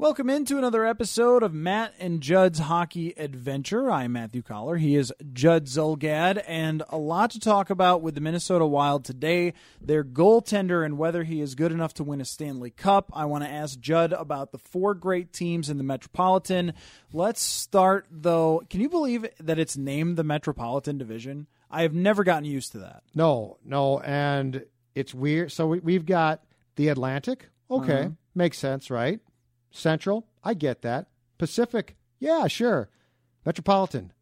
Welcome into another episode of Matt and Judd's Hockey Adventure. I'm Matthew Coller. He is Judd Zulgad, and a lot to talk about with the Minnesota Wild today. Their goaltender and whether he is good enough to win a Stanley Cup. I want to ask Judd about the four great teams in the Metropolitan. Let's start, though. Can you believe that it's named the Metropolitan Division? I have never gotten used to that. No, no, and it's weird. So we, we've got the Atlantic. Okay, uh-huh. makes sense, right? Central, I get that. Pacific, yeah, sure. Metropolitan,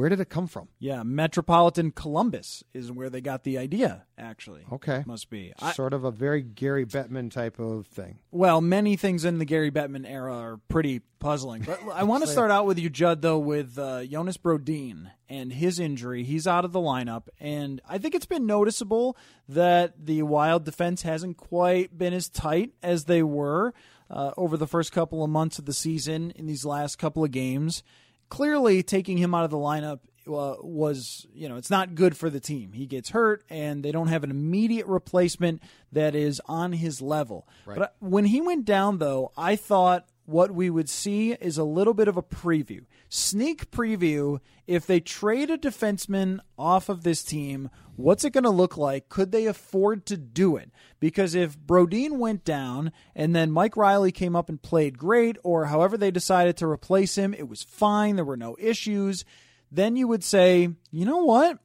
where did it come from? Yeah, Metropolitan Columbus is where they got the idea, actually. Okay, Must be. I, sort of a very Gary Bettman type of thing. Well, many things in the Gary Bettman era are pretty puzzling. But I want to start out with you, Judd, though, with uh, Jonas Brodin and his injury. He's out of the lineup, and I think it's been noticeable that the Wild defense hasn't quite been as tight as they were uh, over the first couple of months of the season in these last couple of games. Clearly, taking him out of the lineup uh, was, you know, it's not good for the team. He gets hurt, and they don't have an immediate replacement that is on his level. But uh, when he went down, though, I thought what we would see is a little bit of a preview. Sneak preview if they trade a defenseman off of this team, what's it going to look like? Could they afford to do it? Because if Brodin went down and then Mike Reilly came up and played great, or however they decided to replace him, it was fine, there were no issues, then you would say, you know what?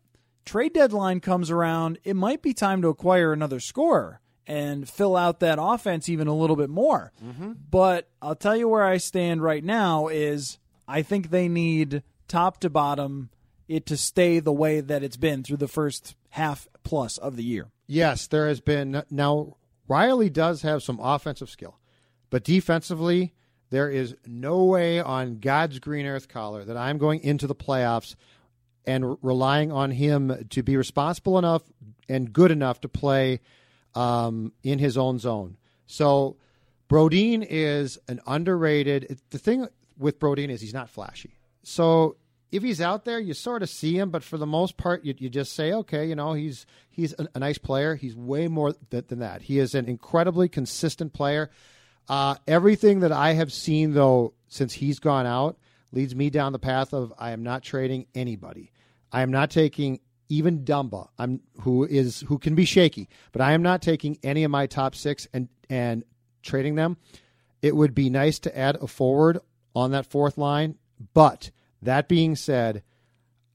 Trade deadline comes around, it might be time to acquire another scorer and fill out that offense even a little bit more. Mm-hmm. But I'll tell you where I stand right now is I think they need top to bottom it to stay the way that it's been through the first half plus of the year. Yes, there has been. Now, Reilly does have some offensive skill, but defensively, there is no way on God's green earth Coller that I'm going into the playoffs and re- relying on him to be responsible enough and good enough to play um, in his own zone. So, Brodin is an underrated. The thing with Brodin is he's not flashy. So if he's out there, you sort of see him, but for the most part, you, you just say, okay, you know, he's he's a, a nice player. He's way more th- than that. He is an incredibly consistent player. Uh, everything that I have seen, though, since he's gone out, leads me down the path of I am not trading anybody. I am not taking even Dumba, I'm who is who can be shaky, but I am not taking any of my top six and and trading them. It would be nice to add a forward on that fourth line, but that being said,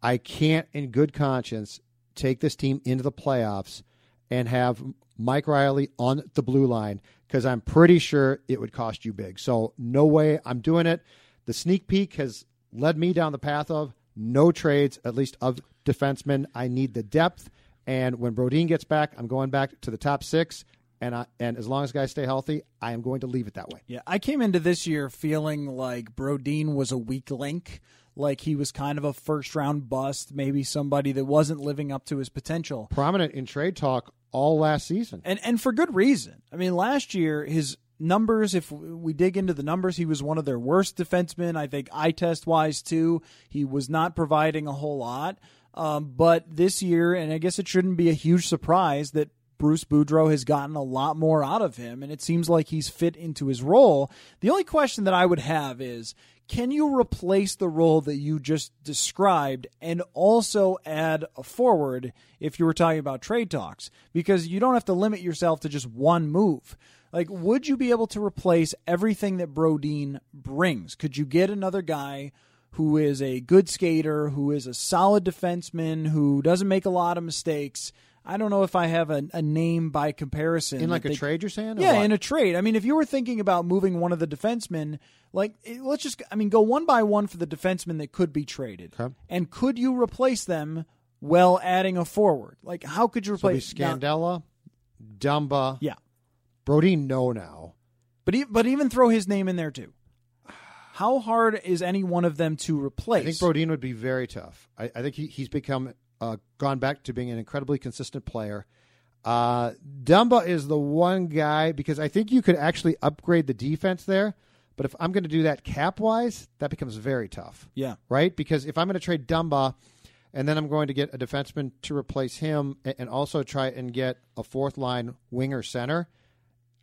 I can't, in good conscience, take this team into the playoffs and have Mike Reilly on the blue line because I'm pretty sure it would cost you big. So, no way I'm doing it. The sneak peek has led me down the path of no trades, at least of defensemen. I need the depth. And when Brodin gets back, I'm going back to the top six. And, I, and as long as guys stay healthy, I am going to leave it that way. Yeah, I came into this year feeling like Brodin was a weak link, like he was kind of a first round bust, maybe somebody that wasn't living up to his potential. Prominent in trade talk all last season. And and for good reason. I mean, last year his numbers, if we dig into the numbers, he was one of their worst defensemen. I think eye test wise too, he was not providing a whole lot. Um, but this year, and I guess it shouldn't be a huge surprise that Bruce Boudreau has gotten a lot more out of him, and it seems like he's fit into his role. The only question that I would have is can you replace the role that you just described and also add a forward if you were talking about trade talks? Because you don't have to limit yourself to just one move. Like, would you be able to replace everything that Brodin brings? Could you get another guy who is a good skater, who is a solid defenseman, who doesn't make a lot of mistakes? I don't know if I have a, a name by comparison. In like that a trade, you're saying? Yeah, what? in a trade. I mean, if you were thinking about moving one of the defensemen, like let's just, I mean, go one by one for the defensemen that could be traded, Okay. and could you replace them while adding a forward? Like, how could you So replace now- Scandella, Dumba, Yeah, Brody. No, now. but e- but even throw his name in there too. How hard is any one of them to replace? I think Brodin would be very tough. I, I think he, he's become uh, gone back to being an incredibly consistent player. Uh, Dumba is the one guy because I think you could actually upgrade the defense there. But if I'm going to do that cap wise, that becomes very tough. Yeah. Right? Because if I'm going to trade Dumba and then I'm going to get a defenseman to replace him and also try and get a fourth line winger center,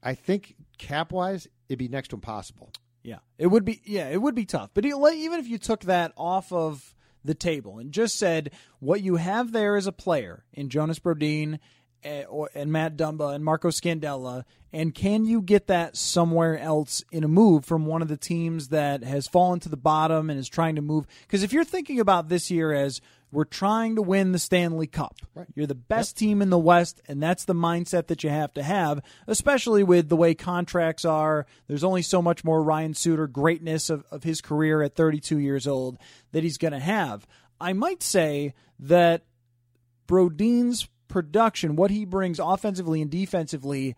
I think cap wise, it'd be next to impossible. Yeah, it would be. Yeah, it would be tough. But even if you took that off of the table and just said what you have there as a player in Jonas Brodin eh, and Matt Dumba and Marco Scandella, and can you get that somewhere else in a move from one of the teams that has fallen to the bottom and is trying to move? Because if you're thinking about this year as we're trying to win the Stanley Cup. You're the best team in the West, and that's the mindset that you have to have, especially with the way contracts are. There's only so much more Ryan Suter greatness of, of his career at 32 years old that he's going to have. I might say that Brodin's production, what he brings offensively and defensively,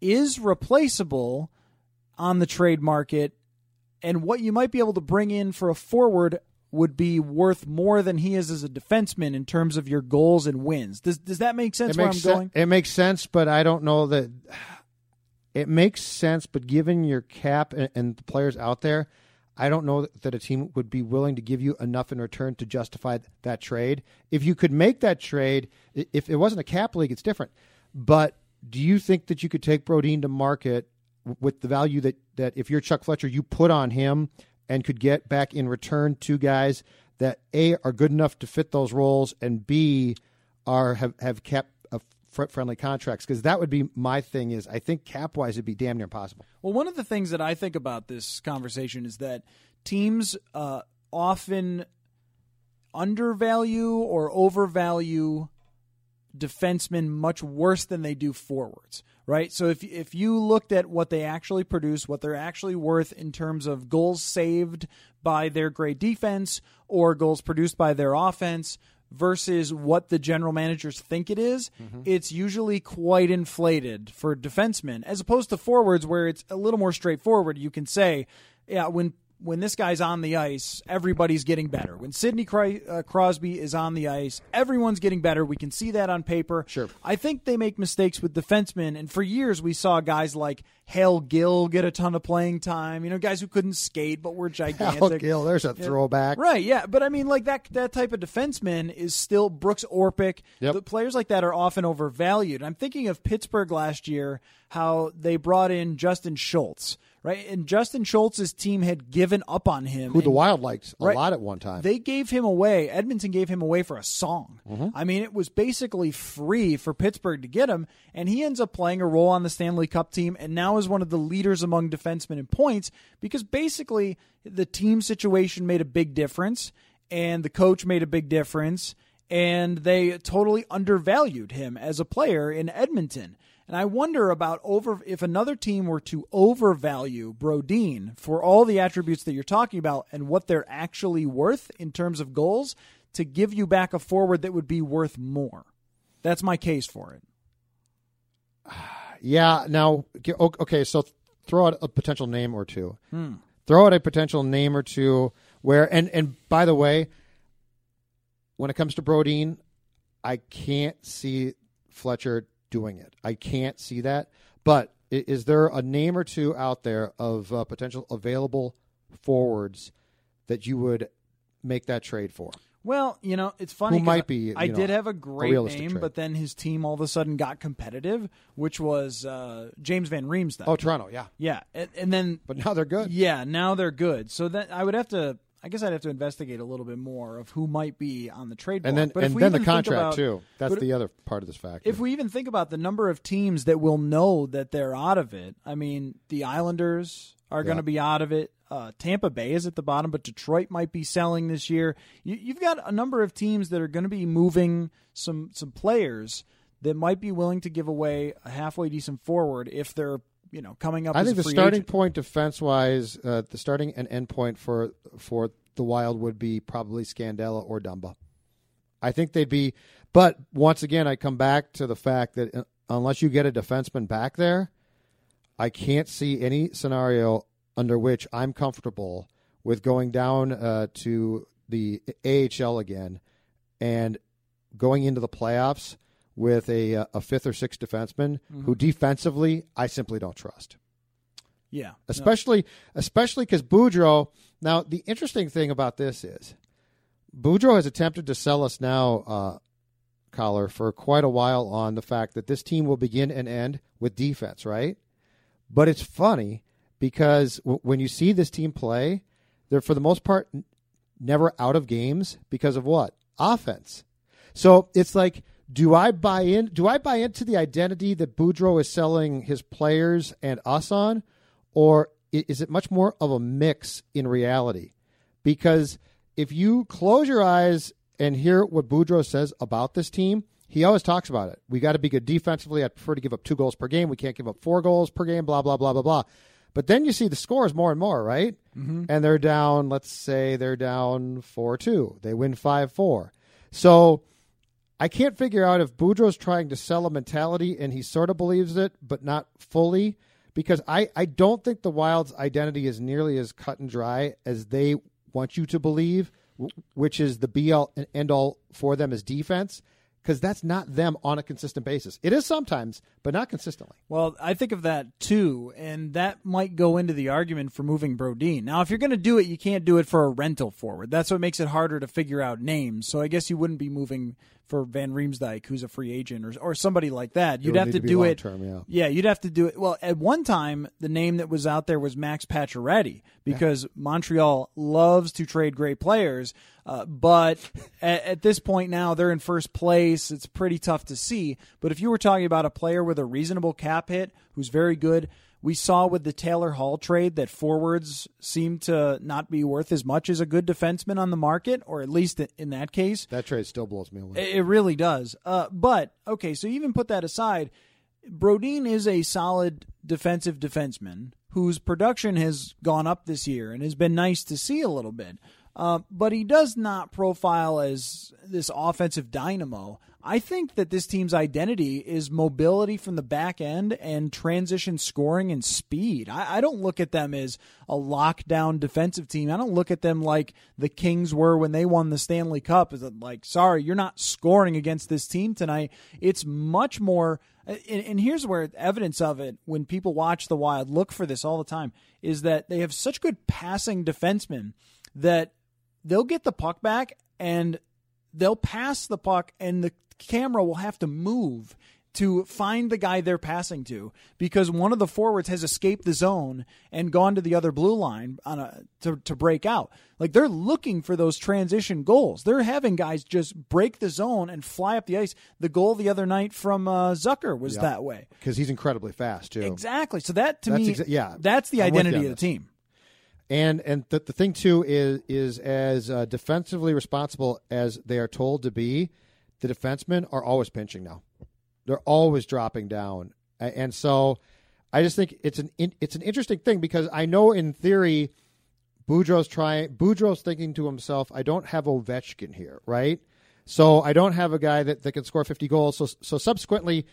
is replaceable on the trade market, and what you might be able to bring in for a forward would be worth more than he is as a defenseman in terms of your goals and wins. Does does that make sense it where makes I'm sen- going? It makes sense, but I don't know that it makes sense. But given your cap and, and the players out there, I don't know that a team would be willing to give you enough in return to justify that trade. If you could make that trade, if it wasn't a cap league, it's different. But do you think that you could take Brodin to market with the value that that if you're Chuck Fletcher, you put on him and could get back in return two guys that a are good enough to fit those roles and b are have have kept friendly contracts because that would be my thing is I think cap wise it'd be damn near impossible. Well, one of the things that I think about this conversation is that teams uh, often undervalue or overvalue defensemen much worse than they do forwards, right? So if if you looked at what they actually produce, what they're actually worth in terms of goals saved by their great defense or goals produced by their offense versus what the general managers think it is, mm-hmm. it's usually quite inflated for defensemen as opposed to forwards where it's a little more straightforward. You can say, yeah, when when this guy's on the ice, everybody's getting better. When Sidney Cry- uh, Crosby is on the ice, everyone's getting better. We can see that on paper. Sure. I think they make mistakes with defensemen, and for years we saw guys like Hal Gill get a ton of playing time. You know, guys who couldn't skate but were gigantic. Hal Gill, there's a throwback. Right, yeah, but I mean, like that that type of defenseman is still Brooks Orpik. Yep. The players like that are often overvalued. I'm thinking of Pittsburgh last year, how they brought in Justin Schultz, right? And Justin Schultz's team had given up on him. Who the Wild liked a Right. lot at one time. they gave him away. Edmonton gave him away for a song. Mm-hmm. I mean, it was basically free for Pittsburgh to get him, and he ends up playing a role on the Stanley Cup team, and now is one of the leaders among defensemen in points because basically the team situation made a big difference, and the coach made a big difference, and they totally undervalued him as a player in Edmonton. And I wonder about over if another team were to overvalue Brodin for all the attributes that you're talking about and what they're actually worth in terms of goals to give you back a forward that would be worth more. That's my case for it. Yeah. Now, okay. So throw out a potential name or two. Hmm. Throw out a potential name or two where, and and by the way, when it comes to Brodin, I can't see Fletcher doing it. I can't see that. But is there a name or two out there of uh, potential available forwards that you would make that trade for? Well, you know, it's funny. Who might be, I know, did have a a great realistic name, trade. but then his team all of a sudden got competitive, which was uh, James Van Riemsdyk. Oh, Toronto. Yeah. yeah, and, and then But now they're good. Yeah, now they're good. So that I would have to I guess I'd have to investigate a little bit more of who might be on the trade. And then But if and then the contract about- too. That's the other part of this factor. If we even think about the number of teams that will know that they're out of it, I mean, the Islanders are going to be out of it. Uh, Tampa Bay is at the bottom, but Detroit might be selling this year. You, you've got a number of teams that are going to be moving some some players that might be willing to give away a halfway decent forward if they're you know coming up. I think the starting agent. point defense wise, uh, the starting and end point for for the Wild would be probably Scandella or Dumba. I think they'd be, but once again, I come back to the fact that uh, unless you get a defenseman back there, I can't see any scenario under which I'm comfortable with going down uh, to the AHL again and going into the playoffs with a uh, a fifth or sixth defenseman who defensively I simply don't trust yeah, no. especially especially because Boudreau. Now, the interesting thing about this is Boudreau has attempted to sell us now, uh, Coller, for quite a while on the fact that this team will begin and end with defense, right? But it's funny because w- when you see this team play, they're for the most part n- never out of games because of what offense. So it's like, do I buy in? Do I buy into the identity that Boudreau is selling his players and us on, or is it much more of a mix in reality? Because if you close your eyes and hear what Boudreau says about this team, he always talks about it. We got to be good defensively. I prefer to give up two goals per game. We can't give up four goals per game. Blah blah blah blah blah. But then you see the scores more and more, right? Mm-hmm. And they're down. Let's say they're down four two. They win five four. So I can't figure out if Boudreau's trying to sell a mentality and he sort of believes it, but not fully. Because I, I don't think the Wild's identity is nearly as cut and dry as they want you to believe, which is the be all and end all for them is defense. Because that's not them on a consistent basis. It is sometimes, but not consistently. Well, I think of that too, and that might go into the argument for moving Brodin. Now, if you're going to do it, you can't do it for a rental forward. That's what makes it harder to figure out names. So I guess you wouldn't be moving for Van Riemsdyk, who's a free agent, or or somebody like that. You'd have to, to do it. long-term, yeah. you'd have to do it. Well, at one time, the name that was out there was Max Pacioretty because Montreal loves to trade great players. Uh, but at, at this point now, they're in first place. It's pretty tough to see. But if you were talking about a player with a reasonable cap hit who's very good, we saw with the Taylor Hall trade that forwards seem to not be worth as much as a good defenseman on the market, or at least in that case. That trade still blows me away. It really does. Uh, but okay, so even put that aside, Brodin is a solid defensive defenseman whose production has gone up this year and has been nice to see a little bit. Uh, but he does not profile as this offensive dynamo. I think that this team's identity is mobility from the back end and transition scoring and speed. I, I don't look at them as a lockdown defensive team. I don't look at them like the Kings were when they won the Stanley Cup. Is like, sorry, you're not scoring against this team tonight. It's much more. And, and here's where evidence of it when people watch the Wild look for this all the time is that they have such good passing defensemen that they'll get the puck back and they'll pass the puck and the camera will have to move to find the guy they're passing to because one of the forwards has escaped the zone and gone to the other blue line on a to, to break out. Like they're looking for those transition goals. They're having guys just break the zone and fly up the ice. The goal the other night from uh, Zucker was Yep. that way. Because he's incredibly fast, too. Exactly. So that to That's me, exa- yeah, that's the I'm identity of the team. And and the, the thing too is is as uh, defensively responsible as they are told to be, the defensemen are always pinching now. They're always dropping down, and so I just think it's an it's an interesting thing because I know in theory, Boudreau's trying Boudreau's thinking to himself, I don't have Ovechkin here, right? So I don't have a guy that, that can score fifty goals. So so subsequently,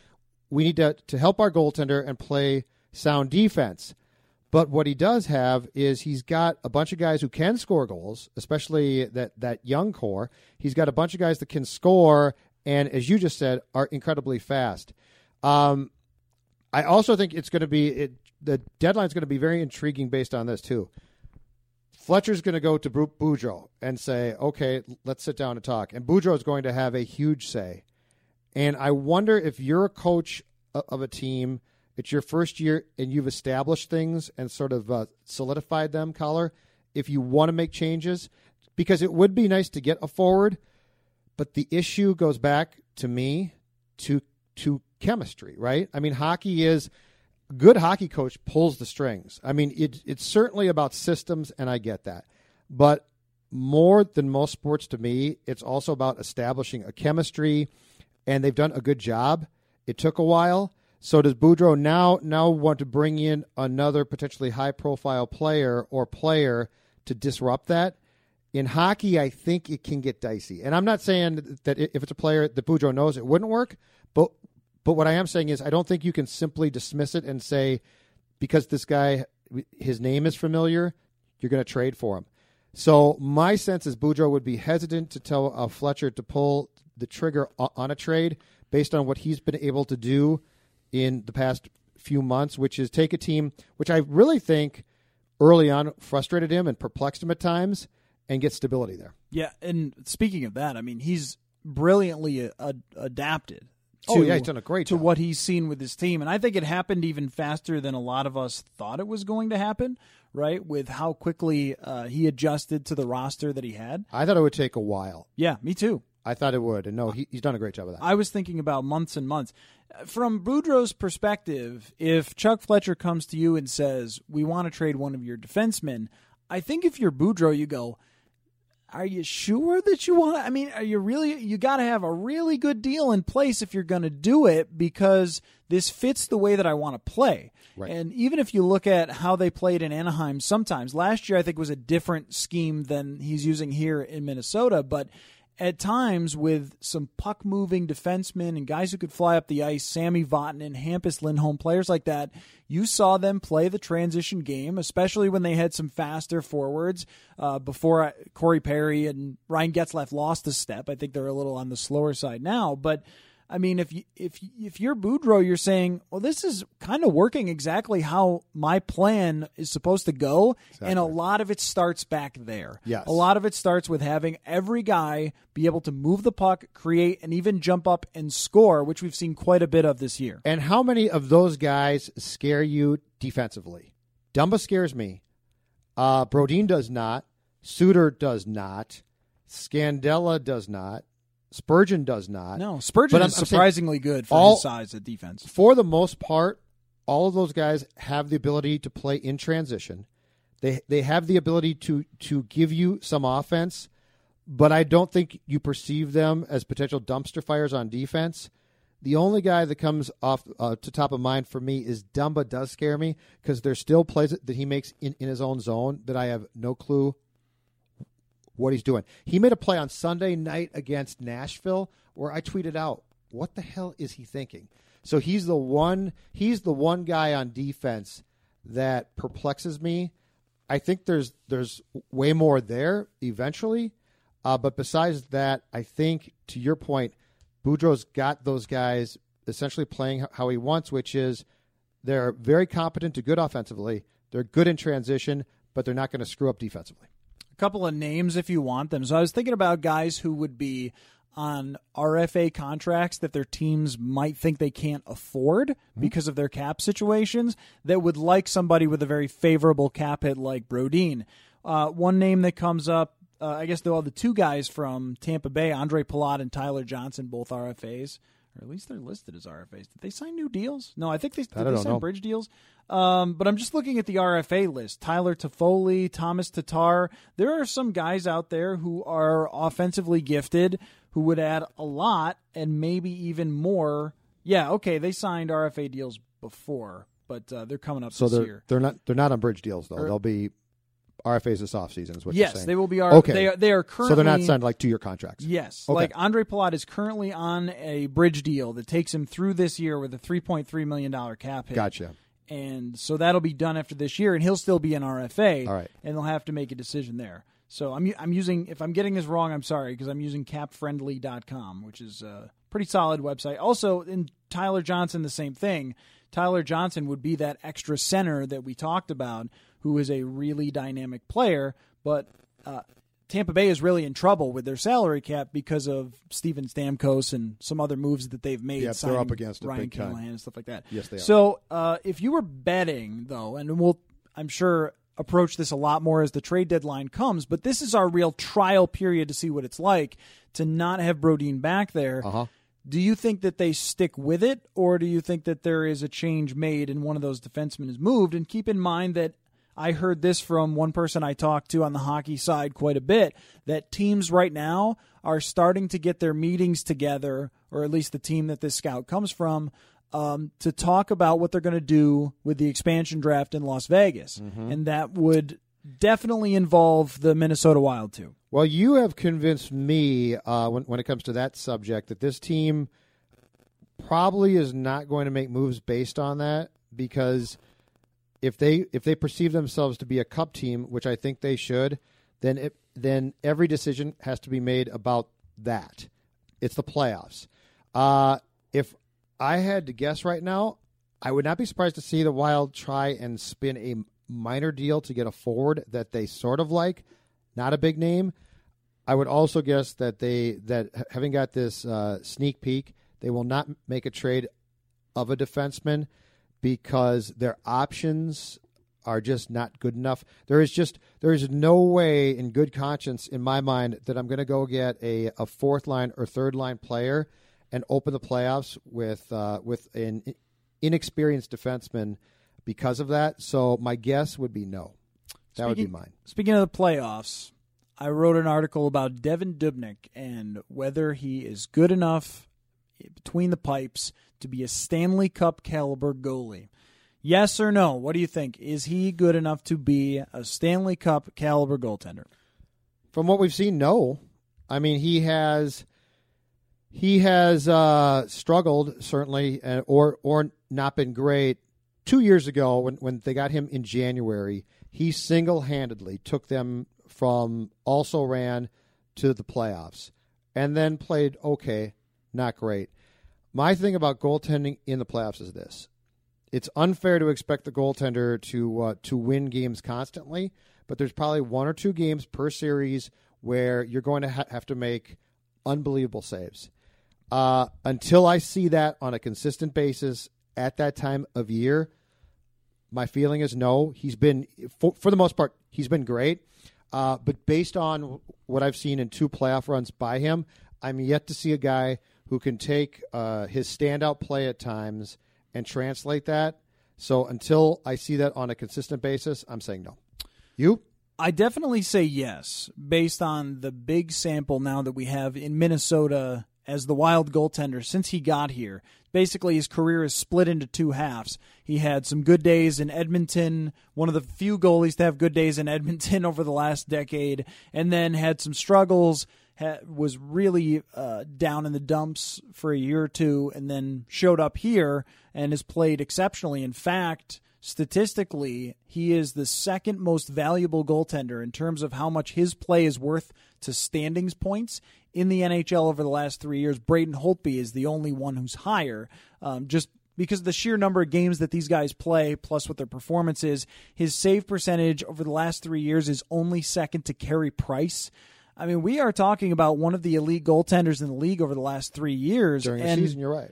we need to to help our goaltender and play sound defense. But what he does have is he's got a bunch of guys who can score goals, especially that that young core. He's got a bunch of guys that can score, and as you just said, are incredibly fast. Um, I also think it's going to be it, the deadline's going to be very intriguing based on this too. Fletcher's going to go to Boudreau and say, "Okay, let's sit down and talk." And Boudreau is going to have a huge say. And I wonder if you're a coach of a team, it's your first year, and you've established things and sort of uh, solidified them, Coller. if you want to make changes because it would be nice to get a forward, but the issue goes back to me to to chemistry, right? I mean, hockey is good hockey coach pulls the strings. I mean, it, it's certainly about systems, and I get that, but more than most sports to me, it's also about establishing a chemistry, and they've done a good job. It took a while. So does Boudreau now now want to bring in another potentially high profile player or player to disrupt that? In hockey, I think it can get dicey. And I'm not saying that if it's a player that Boudreau knows it wouldn't work, but but what I am saying is I don't think you can simply dismiss it and say because this guy his name is familiar, you're going to trade for him. So my sense is Boudreau would be hesitant to tell uh, Fletcher to pull the trigger on a trade based on what he's been able to do in the past few months, which is take a team which I really think early on frustrated him and perplexed him at times and get stability there. Yeah, and speaking of that, I mean, he's brilliantly adapted. To, oh yeah, he's done a great to job. what he's seen with his team, and I think it happened even faster than a lot of us thought it was going to happen. Right, with how quickly uh, he adjusted to the roster that he had. I thought it would take a while. Yeah, me too. I thought it would, and no, he, he's done a great job of that. I was thinking about months and months. From Boudreau's perspective, if Chuck Fletcher comes to you and says, "We want to trade one of your defensemen," I think if you're Boudreau, you go, are you sure that you want To? I mean, are you really you got to have a really good deal in place if you're going to do it because this fits the way that I want to play. Right. And even if you look at how they played in Anaheim sometimes, last year I think was a different scheme than he's using here in Minnesota, but at times with some puck moving defensemen and guys who could fly up the ice, Sami Vatanen, Hampus Lindholm, players like that, you saw them play the transition game, especially when they had some faster forwards. Uh, before Corey Perry and Ryan Getzlaf lost a step, I think they're a little on the slower side now, but I mean, if you, if if you're Boudreau, you're saying, well, this is kind of working exactly how my plan is supposed to go, exactly. and a lot of it starts back there. Yes, a lot of it starts with having every guy be able to move the puck, create, and even jump up and score, which we've seen quite a bit of this year. And how many of those guys scare you defensively? Dumba scares me. Uh, does not. Suter does not. Scandella does not. Spurgeon does not. No, Spurgeon is surprisingly good for all, his size at defense. For the most part, all of those guys have the ability to play in transition. They they have the ability to to give you some offense, but I don't think you perceive them as potential dumpster fires on defense. The only guy that comes off uh, to top of mind for me is Dumba. Does scare me because there's still plays that he makes in, in his own zone that I have no clue what he's doing. He made a play on Sunday night against Nashville where I tweeted out, "What the hell is he thinking?" So he's the one he's the one guy on defense that perplexes me. I think there's there's way more there eventually, uh, but besides that, I think to your point, Boudreau's got those guys essentially playing how he wants, which is they're very competent to good offensively. They're good in transition, but they're not going to screw up defensively couple of names if you want them. So I was thinking about guys who would be on RFA contracts that their teams might think they can't afford mm-hmm. because of their cap situations that would like somebody with a very favorable cap hit like Brodin. Uh, one name that comes up, uh, I guess, though, are the two guys from Tampa Bay, Ondrej Palat and Tyler Johnson, both RFAs or at least they're listed as RFAs. Did they sign new deals? No, I think they, did they sign know. bridge deals. Um, but I'm just looking at the RFA list. Tyler Toffoli, Thomas Tatar. There are some guys out there who are offensively gifted who would add a lot and maybe even more. Yeah, okay, they signed RFA deals before, but uh, they're coming up so this they're, year. They're not they're not on bridge deals though. Or, They'll be RFAs this offseason is what yes, you're saying. Yes, they will be. R- okay. They are, they are currently. So they're not signed like two year contracts. Yes. Okay. Like Ondrej Palat is currently on a bridge deal that takes him through this year with a $3.3 million cap hit. Gotcha. And so that'll be done after this year, and he'll still be an RFA. All right. And they'll have to make a decision there. So I'm I'm using if I'm getting this wrong, I'm sorry because I'm using capfriendly.com, which is a pretty solid website. Also, in Tyler Johnson, the same thing. Tyler Johnson would be that extra center that we talked about, who is a really dynamic player, but uh, Tampa Bay is really in trouble with their salary cap because of Steven Stamkos and some other moves that they've made. Yeah, they're up against Ryan big Callahan and stuff like that. Yes, they are. So uh, if you were betting though, and we'll, I'm sure approach this a lot more as the trade deadline comes, but this is our real trial period to see what it's like to not have Brodin back there. Uh-huh. Do you think that they stick with it, or do you think that there is a change made and one of those defensemen is moved? And keep in mind that I heard this from one person I talked to on the hockey side quite a bit that teams right now are starting to get their meetings together, or at least the team that this scout comes from, um, to talk about what they're going to do with the expansion draft in Las Vegas. And that would definitely involve the Minnesota Wild, too. Well, you have convinced me uh, when, when it comes to that subject that this team probably is not going to make moves based on that because if they if they perceive themselves to be a cup team, which I think they should, then it, then every decision has to be made about that. It's the playoffs. Uh, if I had to guess right now, I would not be surprised to see the Wild try and spin a minor deal to get a forward that they sort of like, not a big name. I would also guess that they that having got this uh, sneak peek, they will not make a trade of a defenseman because their options are just not good enough. There is just there is no way in good conscience in my mind that I'm going to go get a, a fourth line or third line player and open the playoffs with uh, with an inexperienced defenseman because of that. So my guess would be no. That would be Speaking- mine. Speaking of the playoffs, I wrote an article about Devan Dubnyk and whether he is good enough between the pipes to be a Stanley Cup caliber goalie. Yes or no? What do you think? Is he good enough to be a Stanley Cup caliber goaltender? From what we've seen, no. I mean, he has he has uh, struggled certainly, uh, or or not been great. Two years ago, when when they got him in January, he single handedly took them from also ran to the playoffs, and then played okay, not great. My thing about goaltending in the playoffs is this: it's unfair to expect the goaltender to uh, to win games constantly, but there's probably one or two games per series where you're going to ha- have to make unbelievable saves. Uh, until I see that on a consistent basis at that time of year, my feeling is no. He's been, for, for the most part, he's been great. Uh, but based on what I've seen in two playoff runs by him, I'm yet to see a guy who can take uh, his standout play at times and translate that. So until I see that on a consistent basis, I'm saying no. You? I definitely say yes, based on the big sample now that we have in Minnesota as the wild goaltender since he got here. Basically, his career is split into two halves. He had some good days in Edmonton, one of the few goalies to have good days in Edmonton over the last decade, and then had some struggles. Ha- was really uh, down in the dumps for a year or two, and then showed up here and has played exceptionally. In fact, statistically, he is the second most valuable goaltender in terms of how much his play is worth to standings points in the NHL over the last three years. Braden Holtby is the only one who's higher, um, just because of the sheer number of games that these guys play, plus what their performance is. His save percentage over the last three years is only second to Carey Price. I mean, we are talking about one of the elite goaltenders in the league over the last three years. During the season, you're right.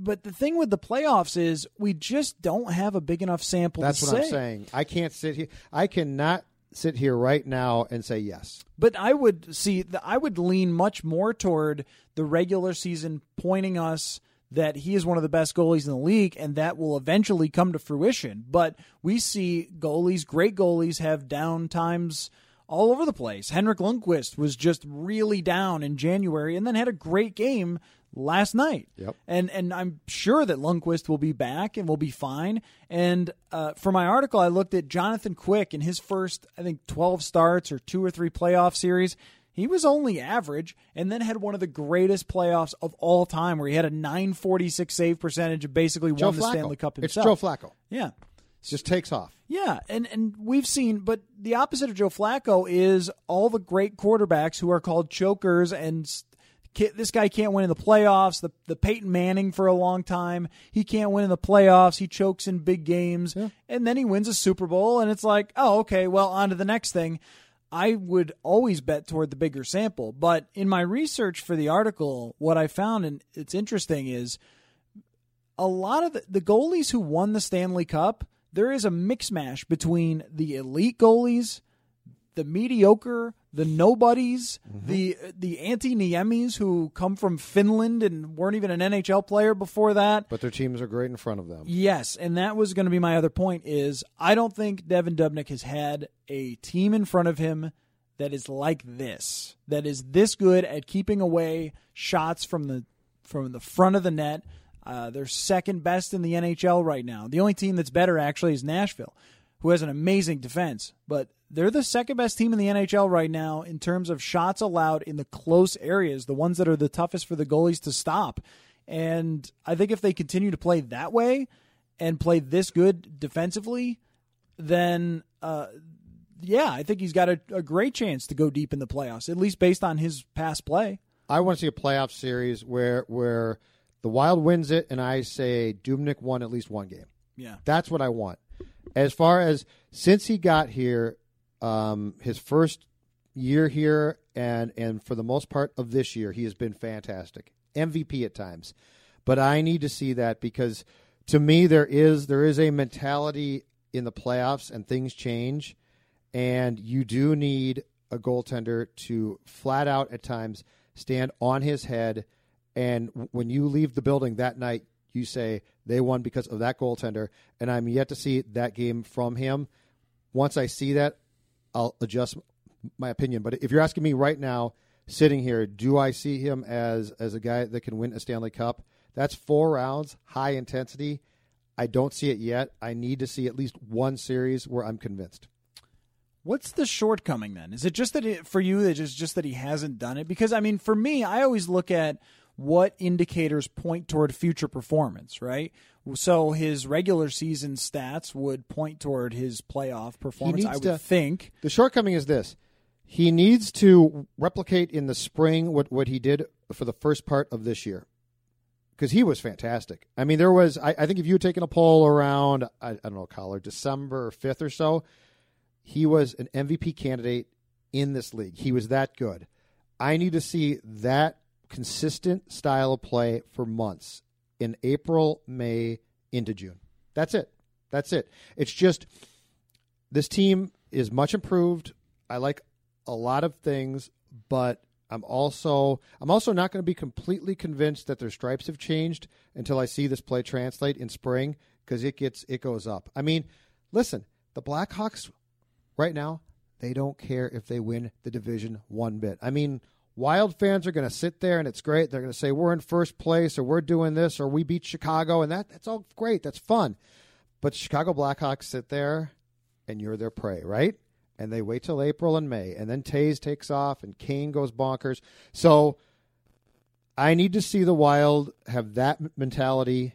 but the thing with the playoffs is we just don't have a big enough sample. That's what I'm saying. I can't sit here. I cannot sit here right now and say yes. But I would see. I would lean much more toward the regular season pointing us that he is one of the best goalies in the league, and that will eventually come to fruition. But we see goalies, great goalies, have down times all over the place. Henrik Lundqvist was just really down in January, and then had a great game last night. Yep. And and I'm sure that Lundqvist will be back and will be fine. And uh, for my article, I looked at Jonathan Quick in his first, I think, 12 starts or two or three playoff series. He was only average, and then had one of the greatest playoffs of all time, where he had a 946 save percentage and basically Joe won the Flacco. Stanley Cup himself. It's. Joe Flacco. Yeah. Just takes off. Yeah, and and we've seen, but the opposite of Joe Flacco is all the great quarterbacks who are called chokers, and this guy can't win in the playoffs. The the Peyton Manning for a long time, he can't win in the playoffs. He chokes in big games, and then he wins a Super Bowl, and it's like, oh, okay, well, on to the next thing. I would always bet toward the bigger sample, but in my research for the article, what I found, and it's interesting, is a lot of the, the goalies who won the Stanley Cup, there is a mix mash between the elite goalies, the mediocre, the nobodies, mm-hmm. the the Antti Niemis who come from Finland and weren't even an NHL player before that. But their teams are great in front of them. Yes, and that was going to be my other point is I don't think Devan Dubnyk has had a team in front of him that is like this. That is this good at keeping away shots from the from the front of the net. Uh, they're second best in the NHL right now. The only team that's better actually is Nashville, who has an amazing defense, but they're the second best team in the NHL right now in terms of shots allowed in the close areas, the ones that are the toughest for the goalies to stop. And I think if they continue to play that way and play this good defensively, then uh, yeah, I think he's got a, a great chance to go deep in the playoffs, at least based on his past play. I want to see a playoff series where where the Wild wins it, and I say Dubnyk won at least one game. Yeah. That's what I want. As far as since he got here, um, his first year here, and and for the most part of this year, he has been fantastic. MVP at times, but I need to see that because to me there is there is a mentality in the playoffs, and things change, and you do need a goaltender to flat out at times stand on his head, and when you leave the building that night, you say they won because of that goaltender, and I'm yet to see that game from him. Once I see that, I'll adjust my opinion. But if you're asking me right now, sitting here, do I see him as as a guy that can win a Stanley Cup? That's four rounds, high intensity. I don't see it yet. I need to see at least one series where I'm convinced. What's the shortcoming then? Is it just that it, for you it's just that he hasn't done it? Because I mean, for me, I always look at what indicators point toward future performance, right? So his regular season stats would point toward his playoff performance. I would to- think. The shortcoming is this: he needs to replicate in the spring what what he did for the first part of this year, because he was fantastic. I mean, there was I, I think if you had taken a poll around I, I don't know, Coller December fifth or so, he was an MVP candidate in this league. He was that good. I need to see that consistent style of play for months in April, May, into June. That's it. That's it. It's just this team is much improved. I like a lot of things, but I'm also I'm also not going to be completely convinced that their stripes have changed until I see this play translate in spring because it gets it goes up. I mean, listen, the Blackhawks right now they don't care if they win the division one bit. I mean, Wild fans are going to sit there and it's great. They're going to say we're in first place or we're doing this or we beat Chicago and that that's all great. That's fun. But Chicago Blackhawks sit there and you're their prey, right? And they wait till April and May, and then Toews takes off and Kane goes bonkers. So I need to see the Wild have that mentality,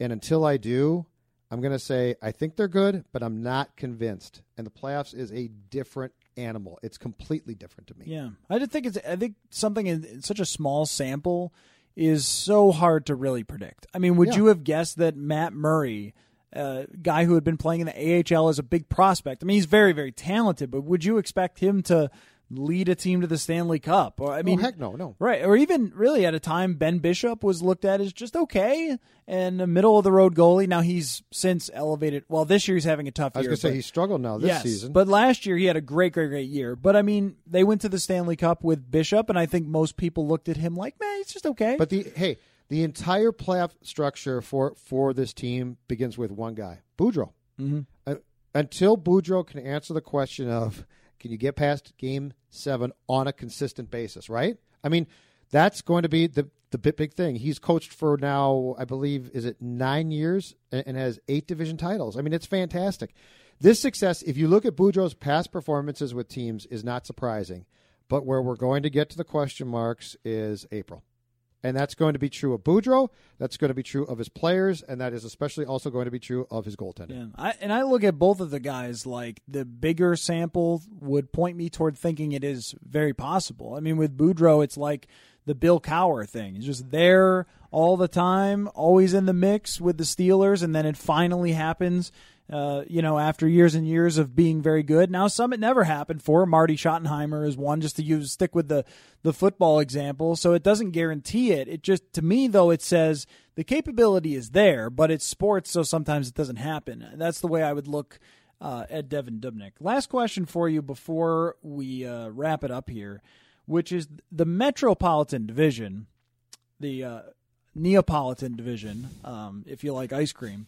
and until I do, I'm going to say I think they're good, but I'm not convinced. And the playoffs is a different animal. It's completely different to me. Yeah, I just think it's. I think something in, in such a small sample is so hard to really predict. I mean, would Yeah. you have guessed that Matt Murray, a guy who had been playing in the AHL as a big prospect? I mean, he's very, very talented, but would you expect him to lead a team to the Stanley Cup? Or I mean, oh heck no, no. Right, or even really at a time, Ben Bishop was looked at as just okay and a middle of the road goalie. Now he's since elevated. Well, this year he's having a tough I was going to say he struggled now this yes, season. but last year he had a great, great, great year. But I mean, they went to the Stanley Cup with Bishop, and I think most people looked at him like, man, he's just okay. But the hey, the entire playoff structure for for this team begins with one guy, Boudreau. Mm-hmm. Uh, until Boudreau can answer the question of can you get past Game Seven on a consistent basis, right? I mean, that's going to be the the big big thing. He's coached for now, I believe, is it nine years and, has eight division titles. I mean, it's fantastic. This success, if you look at Boudreau's past performances with teams, is not surprising. But where we're going to get to the question marks is April. And that's going to be true of Boudreau. That's going to be true of his players, and that is especially also going to be true of his goaltender. Yeah, I, and I look at both of the guys like the bigger sample would point me toward thinking it is very possible. I mean, with Boudreau, it's like the Bill Cowher thing. He's just there all the time, always in the mix with the Steelers, and then it finally happens Uh, you know, after years and years of being very good, now some it never happened for. Marty Schottenheimer is one, just to use stick with the the football example. So it doesn't guarantee it. It just to me though it says the capability is there, but it's sports, so sometimes it doesn't happen. That's the way I would look uh, at Devan Dubnyk. Last question for you before we uh, wrap it up here, which is the Metropolitan Division, the uh, Neapolitan Division, um, if you like ice cream.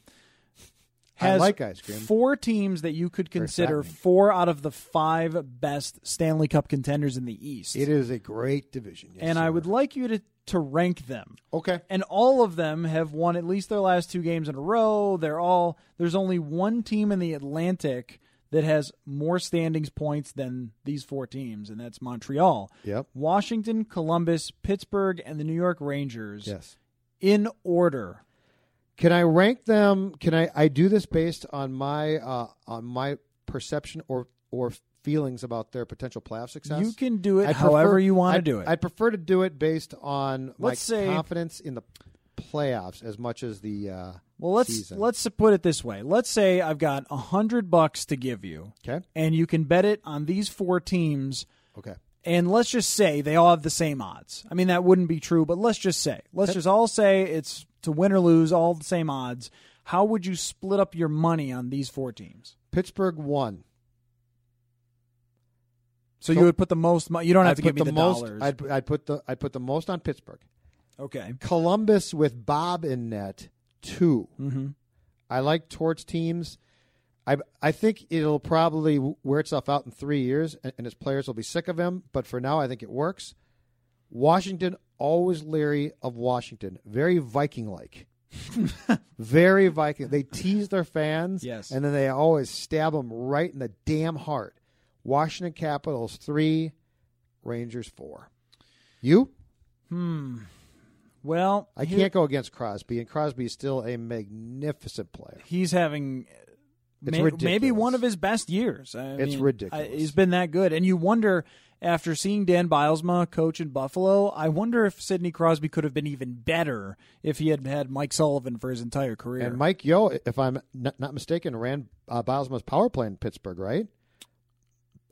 I Has like ice cream. Four teams that you could consider four out of the five best Stanley Cup contenders in the East. It is a great division. yes, and I would like you to, to rank them. Okay. And all of them have won at least their last two games in a row. They're all there's only one team in the Atlantic that has more standings points than these four teams, and that's Montreal. Yep. Washington, Columbus, Pittsburgh, and the New York Rangers. Yes. In order. Can I rank them? Can I? I do this based on my uh, on my perception or or feelings about their potential playoff success. You can do it I'd however prefer- you want to do it. I'd prefer to do it based on my Let's say- confidence in the playoffs as much as the uh, well, let's season. let's put it this way. Let's say I've got a hundred bucks to give you, okay. and you can bet it on these four teams Okay. And let's just say they all have the same odds. I mean, that wouldn't be true, but let's just say, let's just all say it's to win or lose, all the same odds. How would you split up your money on these four teams? Pittsburgh won. So, So- you would put the most. Mo- you don't have to put give me the, most. dollars. I'd, I'd put the I'd put the most on Pittsburgh. okay. Columbus with Bob in net 2 Mm-hmm. I like Torts teams. I I think it'll probably wear itself out in three years, and, and his players will be sick of him. But for now, I think it works. Washington always leery of Washington, very Viking like, very Viking. They tease their fans, Yes. and then they always stab them right in the damn heart. Washington Capitals three, Rangers four. You? Hmm. Well, I can't go against Crosby, and Crosby is still a magnificent player. He's having may- maybe one of his best years. I It's mean, ridiculous. I- he's been that good, and you wonder after seeing Dan Bylsma coach in Buffalo, I wonder if Sidney Crosby could have been even better if he had had Mike Sullivan for his entire career. And Mike Yeo, if I'm not, mistaken, ran uh, Bylsma's power play in Pittsburgh, right?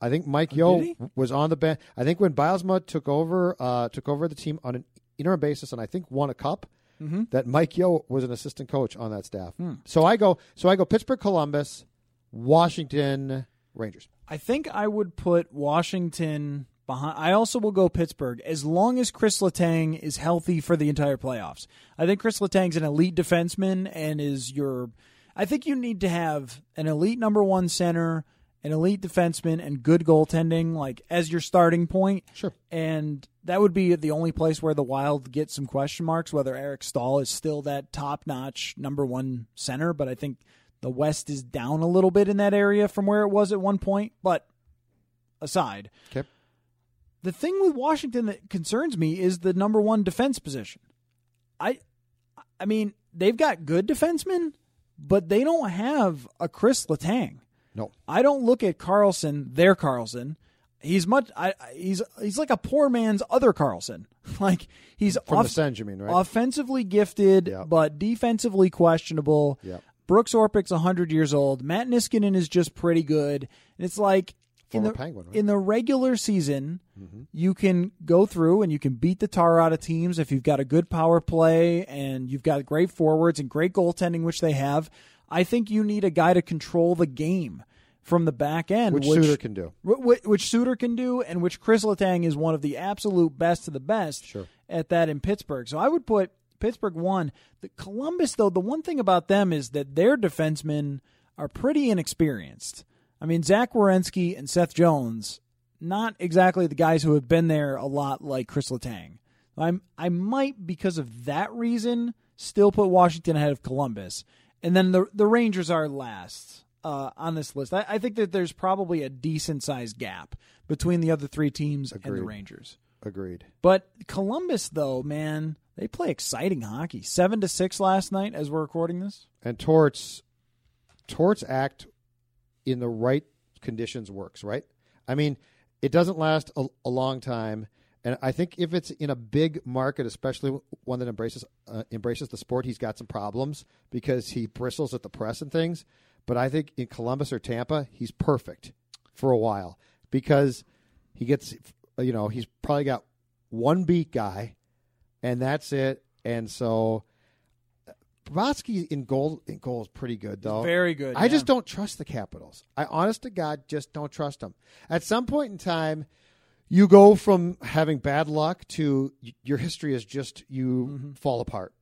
I think Mike Yeo Oh, was on the bench. I think when Bylsma took over, uh, took over the team on an interim basis, and I think won a cup. Mm-hmm. That Mike Yeo was an assistant coach on that staff. Hmm. So I go, so I go Pittsburgh, Columbus, Washington, Rangers. I think I would put Washington behind. I also will go Pittsburgh as long as Chris Letang is healthy for the entire playoffs. I think Chris Letang's an elite defenseman and is your. I think you need to have an elite number one center, an elite defenseman, and good goaltending, like as your starting point. Sure. And that would be the only place where the Wild get some question marks whether Eric Staal is still that top notch number one center. But I think the West is down a little bit in that area from where it was at one point. But aside, Okay. the thing with Washington that concerns me is the number one defense position. I, I mean, they've got good defensemen, but they don't have a Chris Letang. No. I don't look at Carlson, their Carlson. He's much. I, he's he's like a poor man's other Karlsson. like he's From off- the Sens, you mean, right? offensively gifted, but defensively questionable. Yeah. Brooks Orpik's 100 years old. Matt Niskanen is just pretty good. And it's like in the, Penguin, right? in the regular season, Mm-hmm. you can go through and you can beat the tar out of teams if you've got a good power play and you've got great forwards and great goaltending, which they have. I think you need a guy to control the game from the back end, Which which Suter can do. Wh- wh- which Suter can do, and which Chris Letang is one of the absolute best of the best Sure. at that in Pittsburgh. So I would put Pittsburgh one. The Columbus, though, the one thing about them is that their defensemen are pretty inexperienced. I mean, Zach Werenski and Seth Jones, not exactly the guys who have been there a lot like Chris Letang. I'm I might because of that reason still put Washington ahead of Columbus, and then the the Rangers are last uh, on this list. I, I think that there's probably a decent sized gap between the other three teams and the Rangers. Agreed. But Columbus, though, man, they play exciting hockey. Seven to six last night as we're recording this. And Torts, Torts act in the right conditions works, right? I mean, it doesn't last a, a long time, and I think if it's in a big market, especially one that embraces uh, embraces the sport, he's got some problems because he bristles at the press and things. but I think in Columbus or Tampa, he's perfect for a while because he gets, you know, he's probably got one beat guy, and that's it. And so, Brodsky in goal in goal is pretty good though. Very good, I just don't trust the Capitals. I honest to God just don't trust them. At some point in time, you go from having bad luck to y- your history is just you Mm-hmm. fall apart.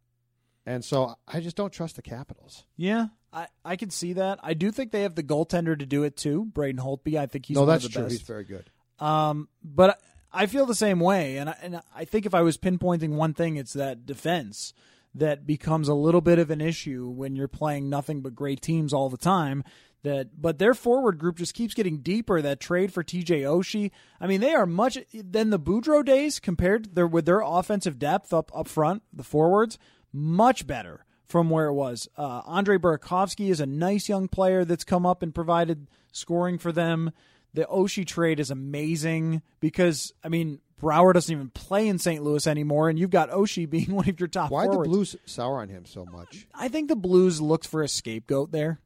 And so I just don't trust the Capitals. Yeah, I, I can see that. I do think they have the goaltender to do it too, Braden Holtby. I think he's no, that's true. best. He's very good. Um, but I feel the same way, and I, and I think if I was pinpointing one thing, it's that defense that becomes a little bit of an issue when you're playing nothing but great teams all the time. That, but their forward group just keeps getting deeper. That trade for TJ Oshie, I mean, they are much than the Boudreau days compared their, with their offensive depth up up front, the forwards much better from where it was. Uh, Andre Burakovsky is a nice young player that's come up and provided scoring for them. The Oshie trade is amazing because I mean Brouwer doesn't even play in St. Louis anymore, and you've got Oshie being one of your top Why the. Blues sour on him so much? I think the Blues looked for a scapegoat there.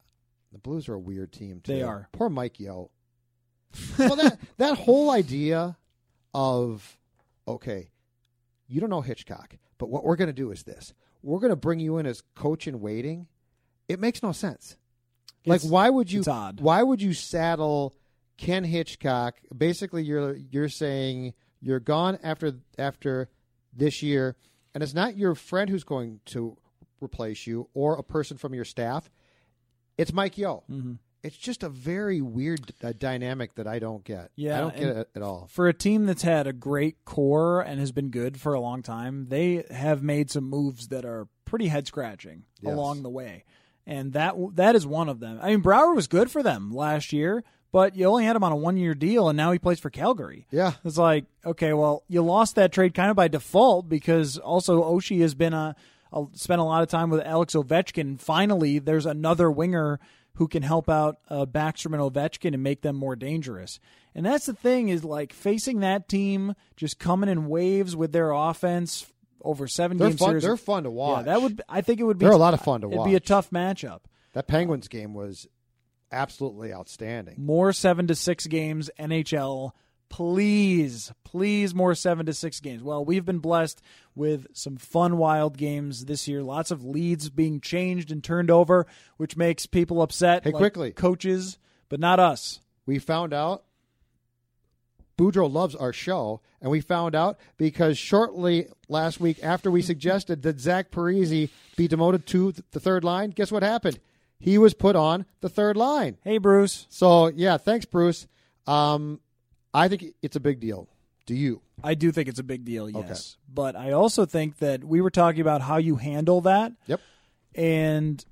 The Blues are a weird team. Too. They are. Poor Mike Yeo. well, that that whole idea of okay, you don't know Hitchcock, but what we're going to do is this: we're going to bring you in as coach in waiting. It makes no sense. like, why would you? it's. Why would you saddle Ken Hitchcock? Basically, you're you're saying you're gone after after this year, and it's not your friend who's going to replace you or a person from your staff. It's Mike Yeo. Mm-hmm. It's just a very weird uh, dynamic that I don't get. Yeah, I don't get it at all. For a team that's had a great core and has been good for a long time, they have made some moves that are pretty head scratching Yes. along the way, and that that is one of them. I mean, Brouwer was good for them last year, but you only had him on a one year deal, and now he plays for Calgary. Yeah. It's like, okay, well, you lost that trade kind of by default because also Oshie has been a, a spent a lot of time with Alex Ovechkin. Finally, there's another winger who can help out uh, Backstrom and Ovechkin and make them more dangerous. And that's the thing is like facing that team just coming in waves with their offense over 7 They're game fun- series. they're fun to Yeah, watch. that would I think it would be They're a lot of fun to It'd be a tough matchup. That Penguins game was absolutely outstanding. More seven to six games, NHL. Please, please, more seven to six games. Well, we've been blessed with some fun, wild games this year. Lots of leads being changed and turned over, which makes people upset. Hey, like quickly. coaches, but not us. We found out Boudreau loves our show, and we found out because shortly last week, after we suggested that Zach Parise be demoted to the third line, guess what happened? He was put on the third line. Hey, Bruce. So yeah, thanks, Bruce. Um, I think it's a big deal. Do you? I do think it's a big deal, yes. But I also think that we were talking about how you handle that. Yep. and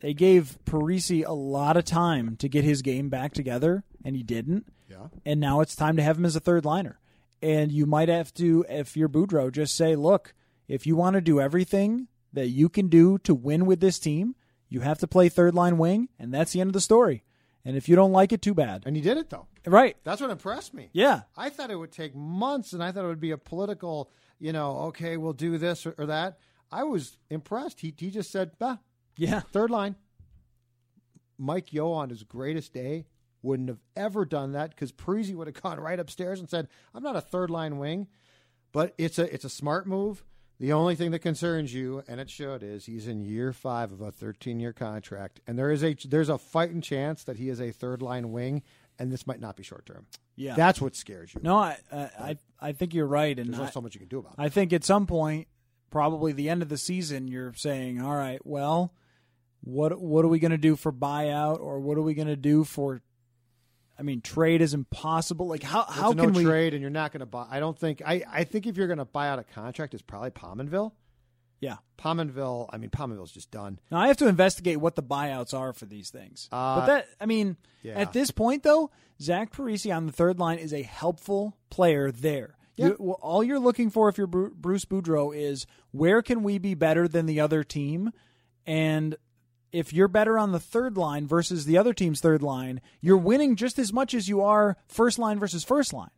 they gave Parise a lot of time to get his game back together, and he didn't. Yeah. And now it's time to have him as a third liner. And you might have to, if you're Boudreau, just say, look, if you want to do everything that you can do to win with this team, you have to play third line wing, and that's the end of the story. And if you don't like it, too bad. And he did it though. Right. That's what impressed me. Yeah. I thought it would take months, and I thought it would be a political, you know, okay, we'll do this or, or that. I was impressed. He he just said, bah, Yeah. third line. Mike Yeo on his greatest day wouldn't have ever done that because Parise would have gone right upstairs and said, "I'm not a third line wing." But it's a it's a smart move. The only thing that concerns you, and it should, is he's in year five of a 13 year contract, and there is a there's a fighting chance that he is a third line wing, and this might not be short term. Yeah. that's what scares you. No, I, I, I, I think you're right. And there's I, not so much you can do about it. I think at some point, probably the end of the season, you're saying, "All right, well, what what are we going to do for buyout, or what are we going to do for?" I mean, trade is impossible. Like how how a can no we? trade, and you're not going to buy. I don't think. I I think if you're going to buy out a contract, it's probably Pominville. Yeah. Pominville. I mean, Pominville's just done. Now I have to investigate what the buyouts are for these things. Uh, but that I mean, yeah. at this point though, Zach Parise on the third line is a helpful player there. Yeah. You, all you're looking for if you're Bruce Boudreau is where can we be better than the other team, and if you're better on the third line versus the other team's third line, you're winning just as much as you are first line versus first line.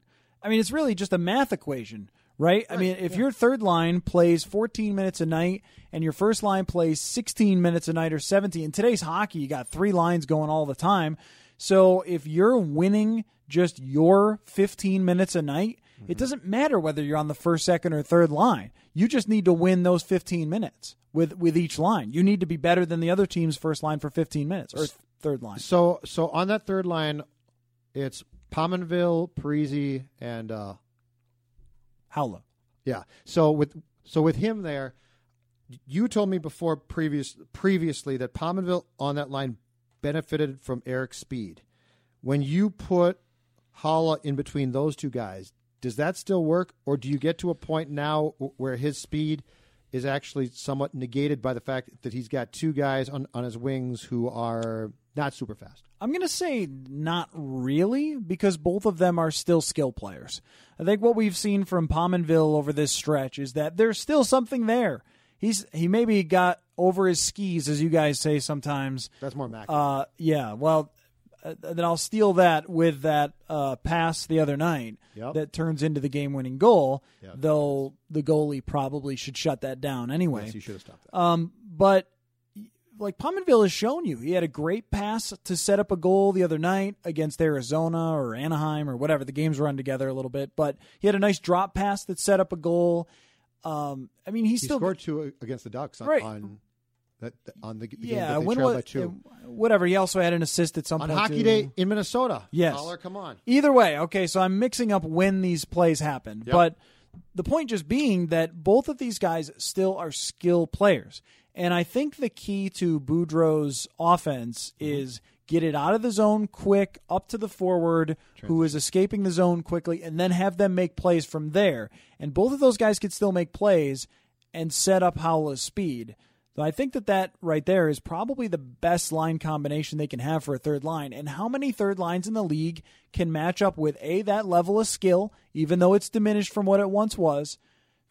I mean, it's really just a math equation, right? I mean, if your third line plays 14 minutes a night and your first line plays 16 minutes a night or 17, in today's hockey, you got three lines going all the time. So if you're winning just your 15 minutes a night, it doesn't matter whether you're on the first, second, or third line. You just need to win those 15 minutes with with each line. You need to be better than the other team's first line for 15 minutes or third line. So so on that third line, it's Pominville, Parise, and uh, Haula. yeah. So with so with him there, you told me before previous previously that Pominville on that line benefited from Eric's speed. When you put Haula in between those two guys, does that still work, or do you get to a point now where his speed is actually somewhat negated by the fact that he's got two guys on, on his wings who are not super fast? I'm going to say not really because both of them are still skill players. I think what we've seen from Pominville over this stretch is that there's still something there. He's he maybe got over his skis, as you guys say sometimes. That's more Mac. Uh, yeah. Well, then I'll steal that with that uh, pass the other night Yep. that turns into the game-winning goal. Yep. Though the goalie probably should shut that down anyway. yes, you should have stopped that. Um, but like Pominville has shown you, he had a great pass to set up a goal the other night against Arizona or Anaheim or whatever. The games run together a little bit, but he had a nice drop pass that set up a goal. Um, I mean, he's he still scored two against the Ducks on, Right. on that on the, the game yeah. that they When was by two. whatever? He also had an assist at some on point Hockey too. Day in Minnesota. Yes. Holler, come on. Either way, okay, so I'm mixing up when these plays happen. Yep. But the point just being that both of these guys still are skill players. And I think the key to Boudreau's offense mm-hmm. is get it out of the zone quick, up to the forward who is escaping the zone quickly, and then have them make plays from there. And both of those guys could still make plays and set up Haula's speed. So I think that that right there is probably the best line combination they can have for a third line. And how many third lines in the league can match up with a that level of skill, even though it's diminished from what it once was?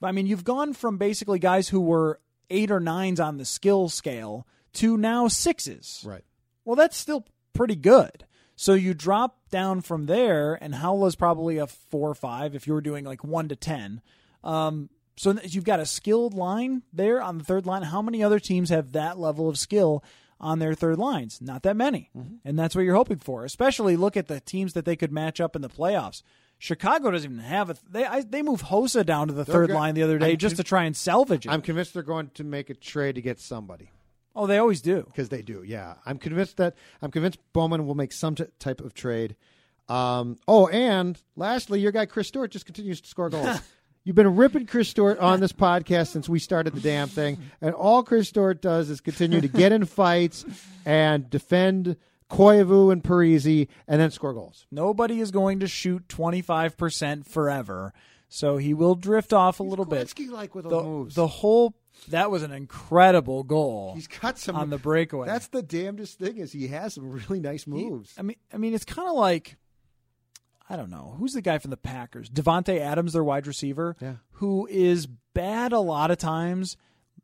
I mean, you've gone from basically guys who were eight or nines on the skill scale to now sixes. Right. Well, that's still pretty good. So you drop down from there, and Haula's probably a four or five if you were doing like one to ten. Um, so you've got a skilled line there on the third line. How many other teams have that level of skill on their third lines? Not that many, and that's what you're hoping for. Especially look at the teams that they could match up in the playoffs. Chicago doesn't even have a. They I, they moved Hossa down to the third go- line the other day I'm just con- to try and salvage it. I'm convinced they're going to make a trade to get somebody oh, they always do. because they do. Yeah, I'm convinced that I'm convinced Bowman will make some t- type of trade. Um, oh, and lastly, your guy Chris Stewart just continues to score goals. You've been ripping Chris Stewart on this podcast since we started the damn thing, and all Chris Stewart does is continue to get in fights and defend Koivu and Parise, and then score goals. Nobody is going to shoot 25% forever. So he will drift off a little bit. like with The, moves. the whole that was an incredible goal. He's got some on the breakaway. That's the damnedest thing is he has some really nice He- moves. I mean, I mean, it's kind of like I don't know who's the guy from the Packers, Davante Adams, their wide receiver, Yeah. who is bad a lot of times,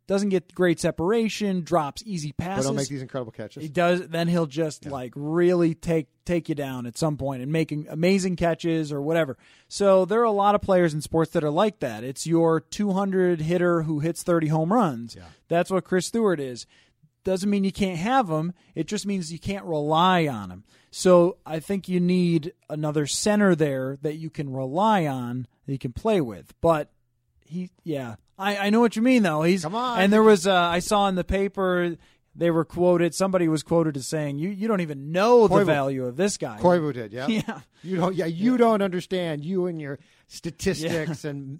doesn't get great separation, drops easy passes, but he'll make these incredible catches. He does. Then he'll just like really take take you down at some point and making amazing catches or whatever. So there are a lot of players in sports that are like that. It's your 200 hitter who hits 30 home runs. That's what Chris Stewart is. Doesn't mean you can't have them. It just means you can't rely on them. So I think you need another center there that you can rely on that you can play with. But he, yeah, I, I know what you mean though. He's Come on. and there was uh, I saw in the paper they were quoted. Somebody was quoted as saying, "You you don't even know the value of this guy." Koivu did, yeah. Yeah. You don't yeah, you don't understand you and your statistics and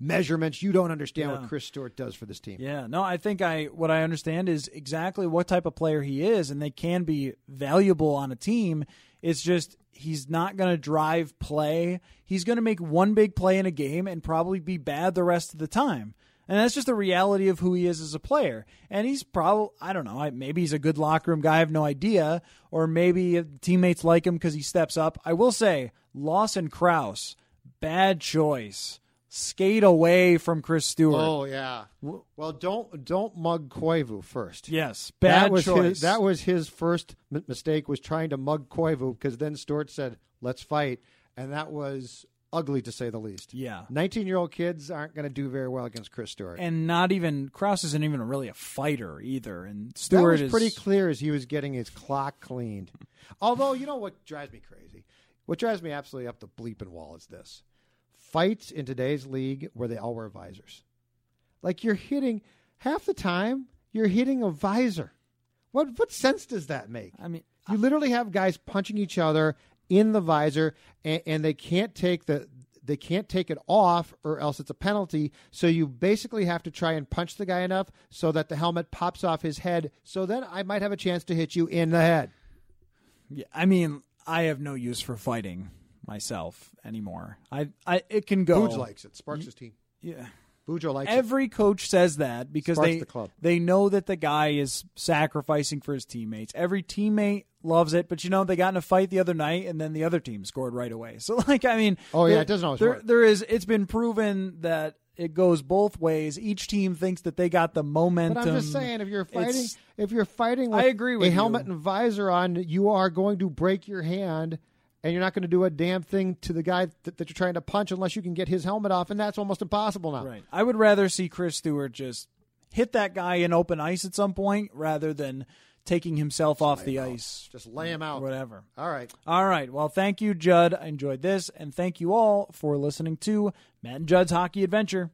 measurements. You don't understand Yeah. what Chris Stewart does for this team. Yeah, no, I think I what I understand is exactly what type of player he is, and they can be valuable on a team. It's just he's not going to drive play. He's going to make one big play in a game and probably be bad the rest of the time. And that's just the reality of who he is as a player. And he's probably, I don't know, maybe he's a good locker room guy. I have no idea. Or maybe teammates like him because he steps up. I will say, Lawson Crouse, bad choice. Skate away from Chris Stewart. Oh yeah. Well, don't don't mug Koivu first. Yes, bad that was choice. his that was his first m- mistake was trying to mug Koivu because then Stewart said, "Let's fight," and that was ugly to say the least. Yeah. 19 year old kids aren't going to do very well against Chris Stewart. and not even Crouse isn't even really a fighter either. And Stewart was is pretty clear as he was getting his clock cleaned. Although, you know what drives me crazy? What drives me absolutely up the bleeping wall is this fights in today's league where they all wear visors. Like you're hitting half the time, you're hitting a visor. What what sense does that make? I mean, You literally have guys punching each other in the visor, and, and they can't take the they can't take it off, or else it's a penalty. So you basically have to try and punch the guy enough so that the helmet pops off his head. So then I might have a chance to hit you in the head. Yeah, I mean, I have no use for fighting myself anymore. I, I, it can go. Booge likes it. Sparks his team. Yeah. Bujo likes it. Every coach says that because Sparks they the club. they know that the guy is sacrificing for his teammates. Every teammate loves it, but you know they got in a fight the other night and then the other team scored right away. So like I mean, Oh, yeah, there- it doesn't always there, work. There is it's been proven that it goes both ways. Each team thinks that they got the momentum. But I'm just saying, if you're fighting, It's- if you're fighting with I agree with a helmet and visor on, you are going to break your hand, and you're not going to do a damn thing to the guy that, that you're trying to punch unless you can get his helmet off, and that's almost impossible now. Right. I would rather see Chris Stewart just hit that guy in open ice at some point rather than taking himself off the ice. Just lay him out. Whatever. All right. All right. Well, thank you, Judd. I enjoyed this, and thank you all for listening to Matt and Judd's Hockey Adventure.